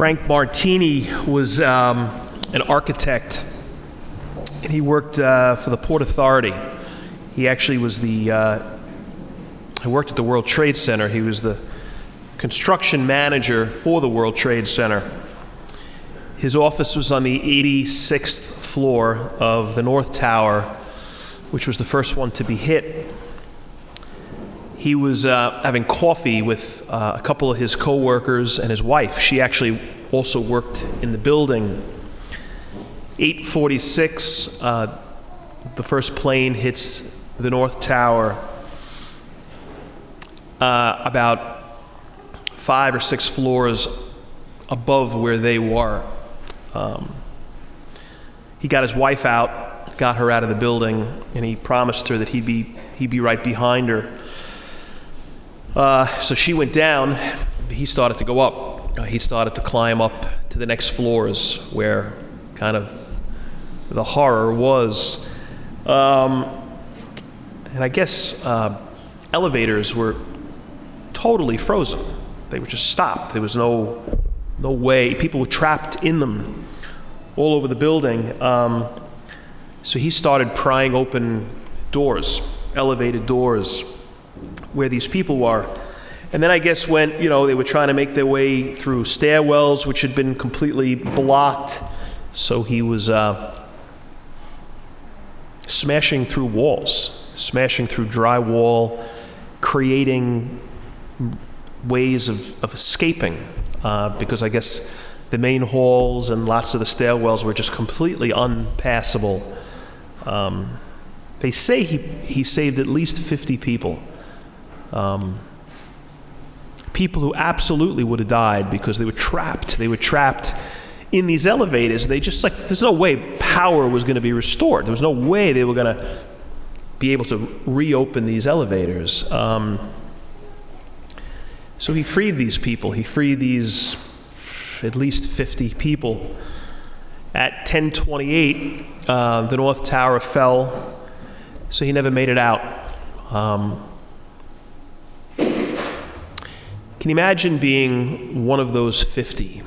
Frank Martini was um, an architect, and he worked uh, for the Port Authority. He actually was the, uh, he worked at the World Trade Center. He was the construction manager for the World Trade Center. His office was on the 86th floor of the North Tower, which was the first one to be hit. He was uh, having coffee with uh, a couple of his coworkers and his wife. She actually also worked in the building. 846, uh, the first plane hits the North Tower. Uh, about five or six floors above where they were. Um, he got his wife out, got her out of the building, and he promised her that he'd be, he'd be right behind her. Uh, so she went down, he started to go up. Uh, he started to climb up to the next floors where kind of the horror was. Um, and I guess uh, elevators were totally frozen. They were just stopped. There was no, no way. People were trapped in them all over the building. Um, so he started prying open doors, elevated doors, where these people were. And then I guess when, you know, they were trying to make their way through stairwells, which had been completely blocked. So he was uh, smashing through walls, smashing through drywall, creating ways of, of escaping uh, because I guess the main halls and lots of the stairwells were just completely unpassable. Um, they say he, he saved at least 50 people. Um, people who absolutely would have died because they were trapped. They were trapped in these elevators. They just like, there's no way power was going to be restored. There was no way they were going to be able to reopen these elevators. Um, so he freed these people. He freed these at least 50 people. At 1028, uh, the North Tower fell, so he never made it out. Um, can you imagine being one of those 50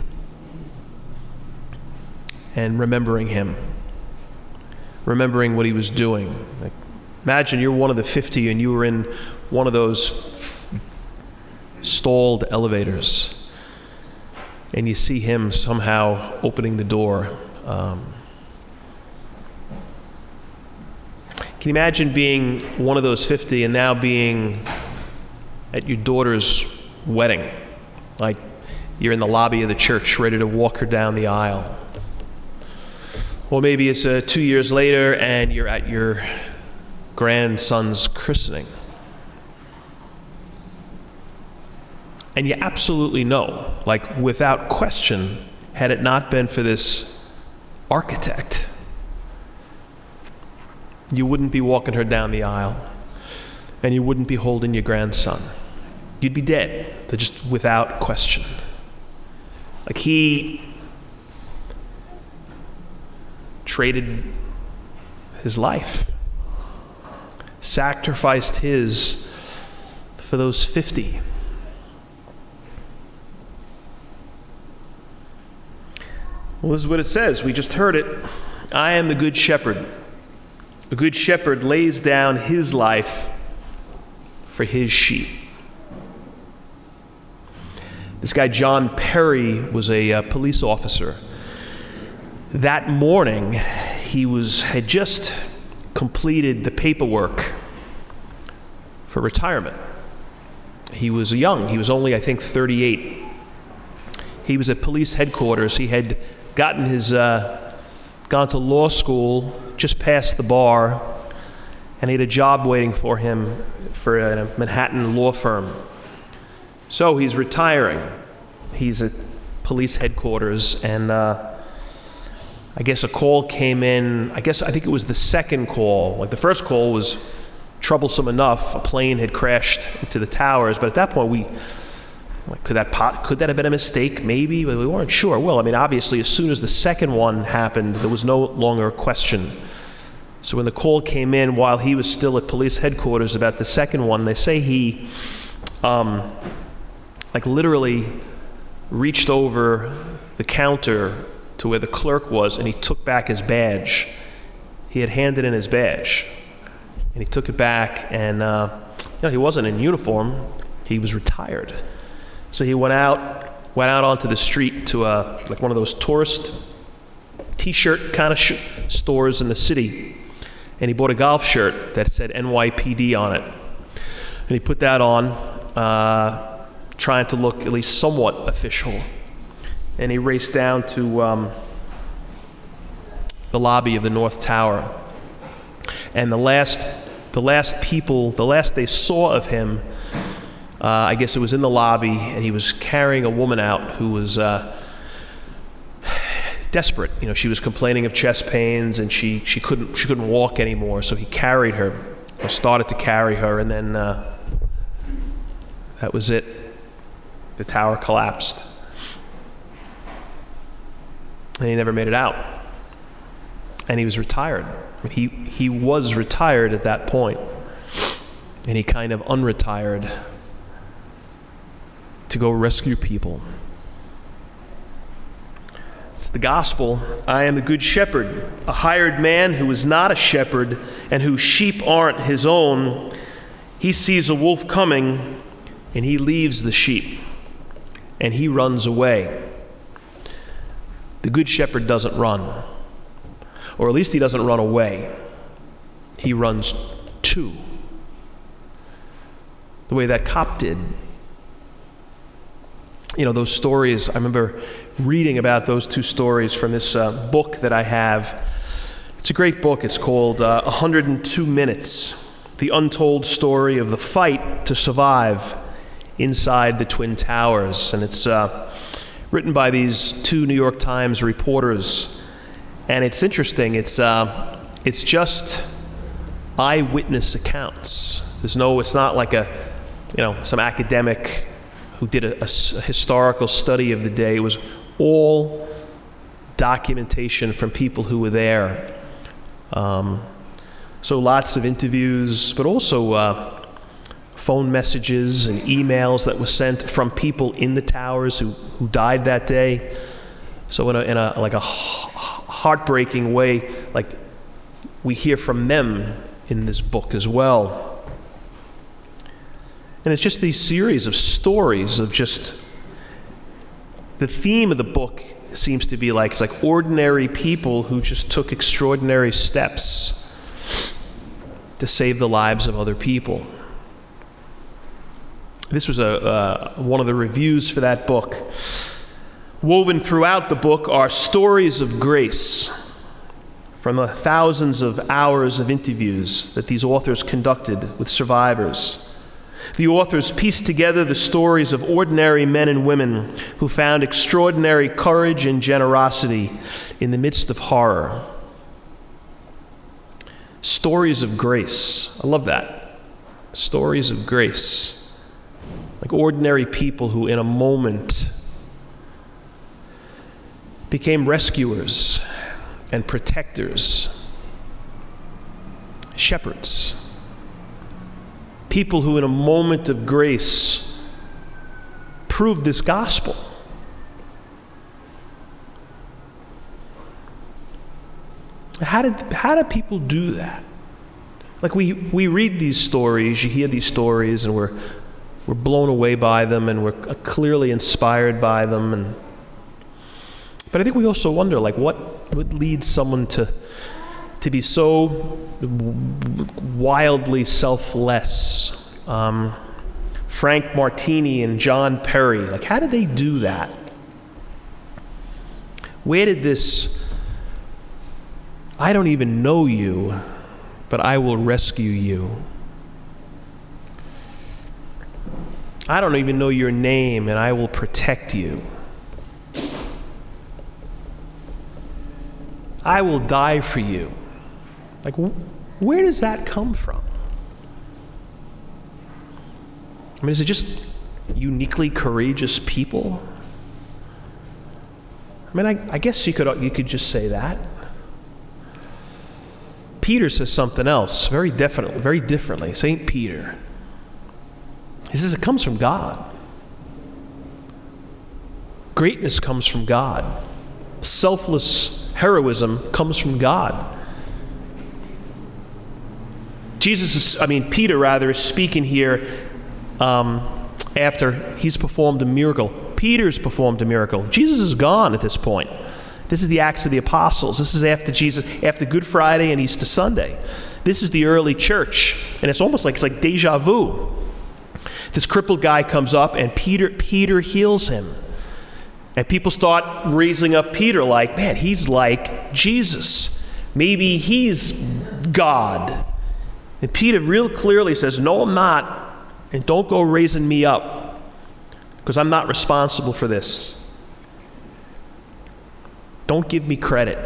and remembering him? Remembering what he was doing? Like, imagine you're one of the 50 and you were in one of those stalled elevators, and you see him somehow opening the door. Um, can you imagine being one of those 50 and now being at your daughter's wedding? Like you're in the lobby of the church ready to walk her down the aisle. Or maybe it's uh, two years later and you're at your grandson's christening. And you absolutely know, like without question, had it not been for this architect, you wouldn't be walking her down the aisle and you wouldn't be holding your grandson. You'd be dead, just without question. Like he traded his life, sacrificed his for those 50 Well, this is what it says. We just heard it. I am the good shepherd. A good shepherd lays down his life for his sheep. This guy, John Perry, was a uh, police officer. That morning, he was, had just completed the paperwork for retirement. He was young, he was only, I think, 38. He was at police headquarters. He had gotten his, uh, gone to law school, just passed the bar, and he had a job waiting for him for a Manhattan law firm. So he's retiring. He's at police headquarters, and uh, I guess a call came in. I guess I think it was the second call. Like the first call was troublesome enough. A plane had crashed into the towers, but at that point we Like, could that, pot, could that have been a mistake? Maybe, but we weren't sure. Well, I mean, obviously, as soon as the second one happened, there was no longer a question. So when the call came in while he was still at police headquarters about the second one, they say he, um, like literally, reached over the counter to where the clerk was and he took back his badge. He had handed in his badge. And he took it back, and uh, you know, he wasn't in uniform, he was retired. So he went out, went out onto the street to a, uh, like one of those tourist t-shirt kind of sh- stores in the city, and he bought a golf shirt that said NYPD on it, and he put that on, uh, trying to look at least somewhat official, and he raced down to um, the lobby of the North Tower, and the last, the last people, the last they saw of him. Uh, I guess it was in the lobby, and he was carrying a woman out who was uh, desperate. You know, she was complaining of chest pains and she, she, couldn't, she couldn't walk anymore. So he carried her, or started to carry her, and then uh, that was it. The tower collapsed. And he never made it out. And he was retired. He, he was retired at that point. And he kind of unretired to go rescue people. It's the gospel. I am the good shepherd, a hired man who is not a shepherd and whose sheep aren't his own. He sees a wolf coming and he leaves the sheep and he runs away. The good shepherd doesn't run, or at least he doesn't run away, he runs to. The way that cop did you know, those stories, I remember reading about those two stories from this uh, book that I have. It's a great book. It's called uh, 102 Minutes The Untold Story of the Fight to Survive Inside the Twin Towers. And it's uh, written by these two New York Times reporters. And it's interesting. It's, uh, it's just eyewitness accounts. There's no, it's not like a, you know, some academic who did a, a, historical study of the day. It was all documentation from people who were there. Um, so lots of interviews, but also uh, phone messages and emails that were sent from people in the towers who, who died that day. So in a, in a like a heartbreaking way, like we hear from them in this book as well. And it's just these series of stories of just the theme of the book seems to be like it's like ordinary people who just took extraordinary steps to save the lives of other people. This was a, uh, one of the reviews for that book. Woven throughout the book are stories of grace from the thousands of hours of interviews that these authors conducted with survivors the authors pieced together the stories of ordinary men and women who found extraordinary courage and generosity in the midst of horror. Stories of grace. I love that. Stories of grace. Ordinary people who, in a moment, became rescuers and protectors, shepherds people who, in a moment of grace, proved this gospel. How did, how did people do that? Like, we, we read these stories, you hear these stories, and we're, we're blown away by them, and we're clearly inspired by them. And, but I think we also wonder, like, what would lead someone to, to be so wildly selfless um, Frank Martini and John Perry. Like, how did they do that? Where did this, I don't even know you, but I will rescue you? I don't even know your name, and I will protect you. I will die for you. Like, where does that come from? I mean, is it just uniquely courageous people? I mean, I, I guess you could, you could just say that. Peter says something else very definitely, very differently. St. Peter. He says it comes from God. Greatness comes from God. Selfless heroism comes from God. Jesus is, I mean, Peter rather, is speaking here um, after he's performed a miracle. Peter's performed a miracle. Jesus is gone at this point. This is the Acts of the Apostles. This is after Jesus, after Good Friday and Easter Sunday. This is the early church, and it's almost like it's like deja vu. This crippled guy comes up, and Peter Peter heals him. And people start raising up Peter like, man, he's like Jesus. Maybe he's God. And Peter real clearly says, No, I'm not. And don't go raising me up because I'm not responsible for this. Don't give me credit.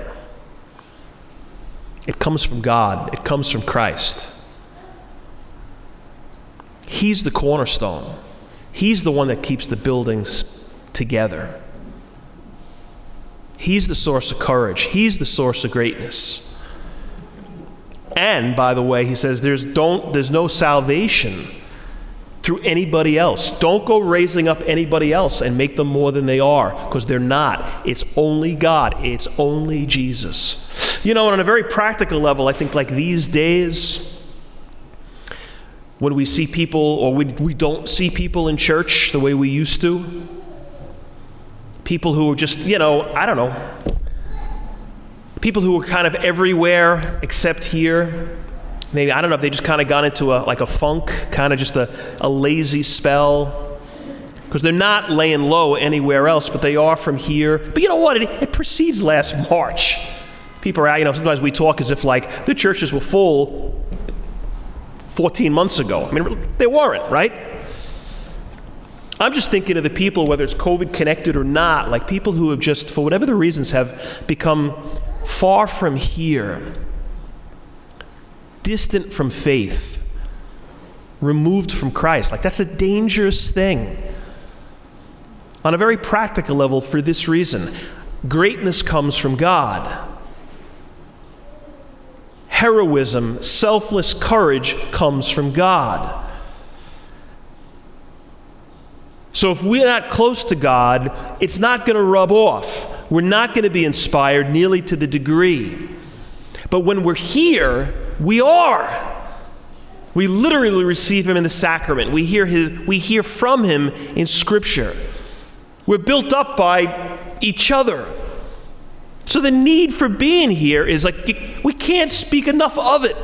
It comes from God, it comes from Christ. He's the cornerstone, He's the one that keeps the buildings together. He's the source of courage, He's the source of greatness. And by the way, he says there's, don't, there's no salvation through anybody else. Don't go raising up anybody else and make them more than they are, because they're not. It's only God, it's only Jesus. You know, on a very practical level, I think like these days, when we see people or we, we don't see people in church the way we used to, people who are just, you know, I don't know, people who are kind of everywhere except here. Maybe, I don't know if they just kind of got into a, like a funk, kind of just a, a lazy spell. Because they're not laying low anywhere else, but they are from here. But you know what? It, it precedes last March. People are, you know, sometimes we talk as if like the churches were full 14 months ago. I mean, they weren't, right? I'm just thinking of the people, whether it's COVID connected or not, like people who have just, for whatever the reasons, have become far from here distant from faith, removed from Christ. Like, that's a dangerous thing. On a very practical level, for this reason greatness comes from God. Heroism, selfless courage comes from God. So, if we're not close to God, it's not going to rub off. We're not going to be inspired nearly to the degree. But when we're here, we are. We literally receive him in the sacrament. We hear, his, we hear from him in Scripture. We're built up by each other. So the need for being here is like, we can't speak enough of it.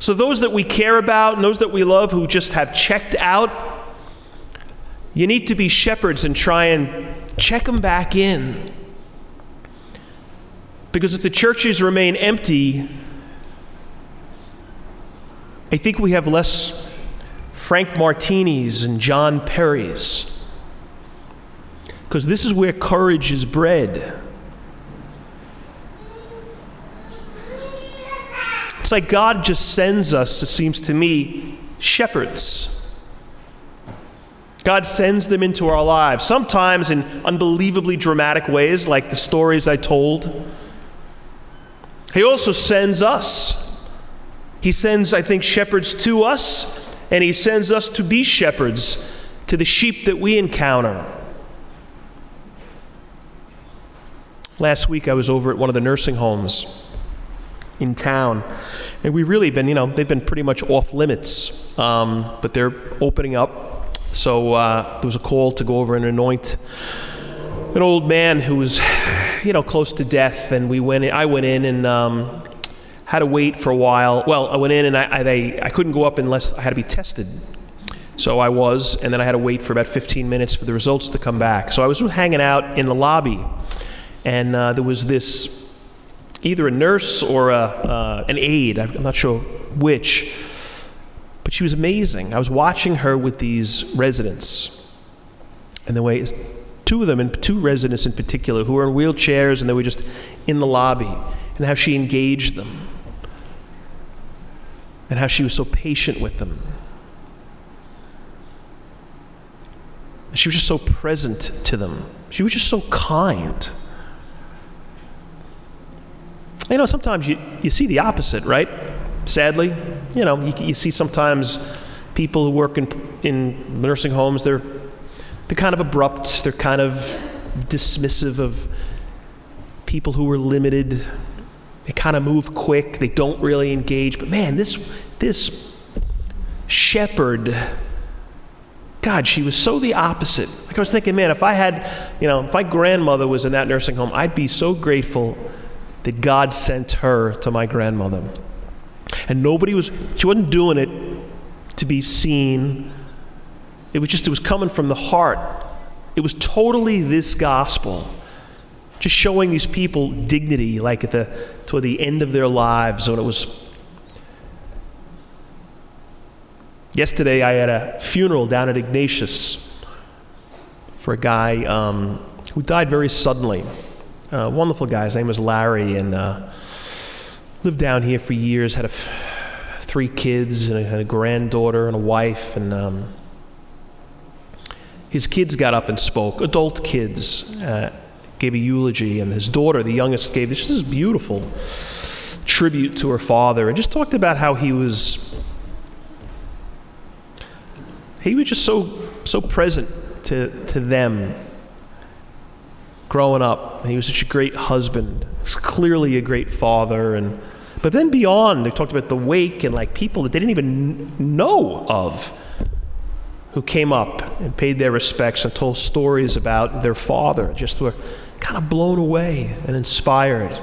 So those that we care about and those that we love who just have checked out, you need to be shepherds and try and check them back in. Because if the churches remain empty, I think we have less Frank Martinis and John Perrys. Because this is where courage is bred. It's like God just sends us, it seems to me, shepherds. God sends them into our lives, sometimes in unbelievably dramatic ways, like the stories I told. He also sends us. He sends, I think, shepherds to us, and He sends us to be shepherds to the sheep that we encounter. Last week, I was over at one of the nursing homes in town, and we've really been, you know, they've been pretty much off limits, um, but they're opening up. So uh, there was a call to go over and anoint an old man who was you know, close to death, and we went. In, I went in and um, had to wait for a while. Well, I went in and I, I, they, I couldn't go up unless I had to be tested. So I was, and then I had to wait for about 15 minutes for the results to come back. So I was hanging out in the lobby, and uh, there was this either a nurse or a, uh, an aide, I'm not sure which, but she was amazing. I was watching her with these residents, and the way two of them, and two residents in particular, who were in wheelchairs and they were just in the lobby, and how she engaged them, and how she was so patient with them. She was just so present to them. She was just so kind. You know, sometimes you, you see the opposite, right? Sadly, you know, you, you see sometimes people who work in, in nursing homes, they're They're kind of abrupt, they're kind of dismissive of people who are limited. They kind of move quick, they don't really engage. But man, this, this shepherd, God, she was so the opposite. Like I was thinking, man, if I had, you know, if my grandmother was in that nursing home, I'd be so grateful that God sent her to my grandmother. And nobody was, she wasn't doing it to be seen. It was just, it was coming from the heart. It was totally this gospel. Just showing these people dignity, like at the, toward the end of their lives when it was. Yesterday, I had a funeral down at Ignatius for a guy um, who died very suddenly. A wonderful guy. His name was Larry, and uh, lived down here for years. Had three kids and a, a, granddaughter and a wife, and um, his kids got up and spoke. Adult kids uh, gave a eulogy, and his daughter, the youngest, gave this, this beautiful tribute to her father, and just talked about how he was. He was just so so present to, to them growing up. He was such a great husband. He's clearly a great father. And but then beyond, they talked about the wake and like people that they didn't even know of who came up and paid their respects and told stories about their father. Just were kind of blown away and inspired.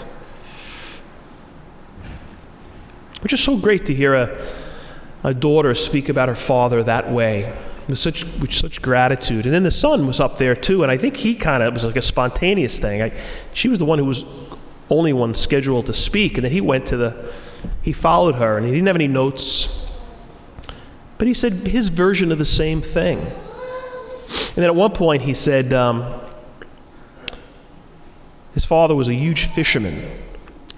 Which is so great to hear a, a daughter speak about her father that way with such with such gratitude. And then the son was up there too, and I think he kind of was like a spontaneous thing. I, she was the one who was only one scheduled to speak, and then he went to the he followed her, and he didn't have any notes, but he said his version of the same thing. And then at one point he said um, his father was a huge fisherman.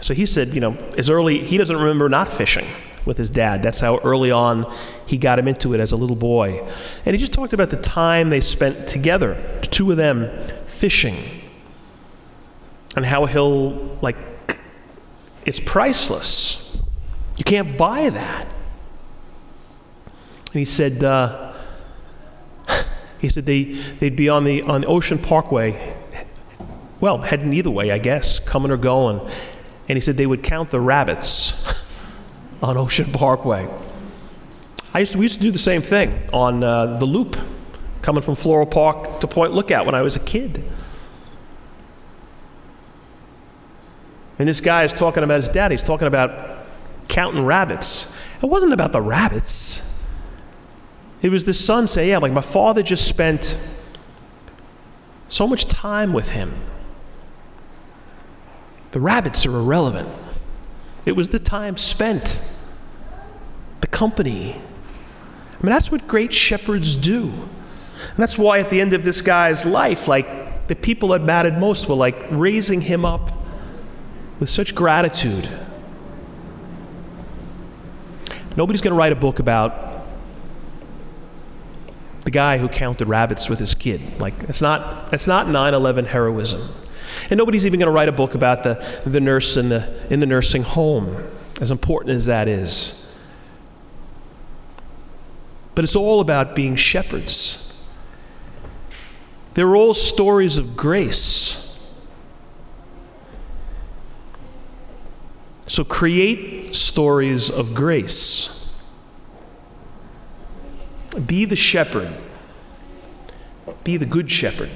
So he said, you know, as early, he doesn't remember not fishing with his dad. That's how early on he got him into it as a little boy. And he just talked about the time they spent together, the two of them fishing, and how he'll, like, it's priceless. You can't buy that. And he said, uh, he said they, they'd be on the, on the Ocean Parkway, well, heading either way, I guess, coming or going. And he said they would count the rabbits on Ocean Parkway. I used to, we used to do the same thing on uh, the loop, coming from Floral Park to Point Lookout when I was a kid. And this guy is talking about his dad. He's talking about counting rabbits. It wasn't about the rabbits. It was the son saying, Yeah, like my father just spent so much time with him. The rabbits are irrelevant. It was the time spent, the company. I mean, that's what great shepherds do. And that's why at the end of this guy's life, like the people that mattered most were like raising him up with such gratitude. Nobody's going to write a book about the guy who counted rabbits with his kid. Like, it's not, it's not 9 11 heroism. And nobody's even going to write a book about the, the nurse in the, in the nursing home, as important as that is. But it's all about being shepherds. They're all stories of grace. So create stories of grace. Be the shepherd. Be the good shepherd.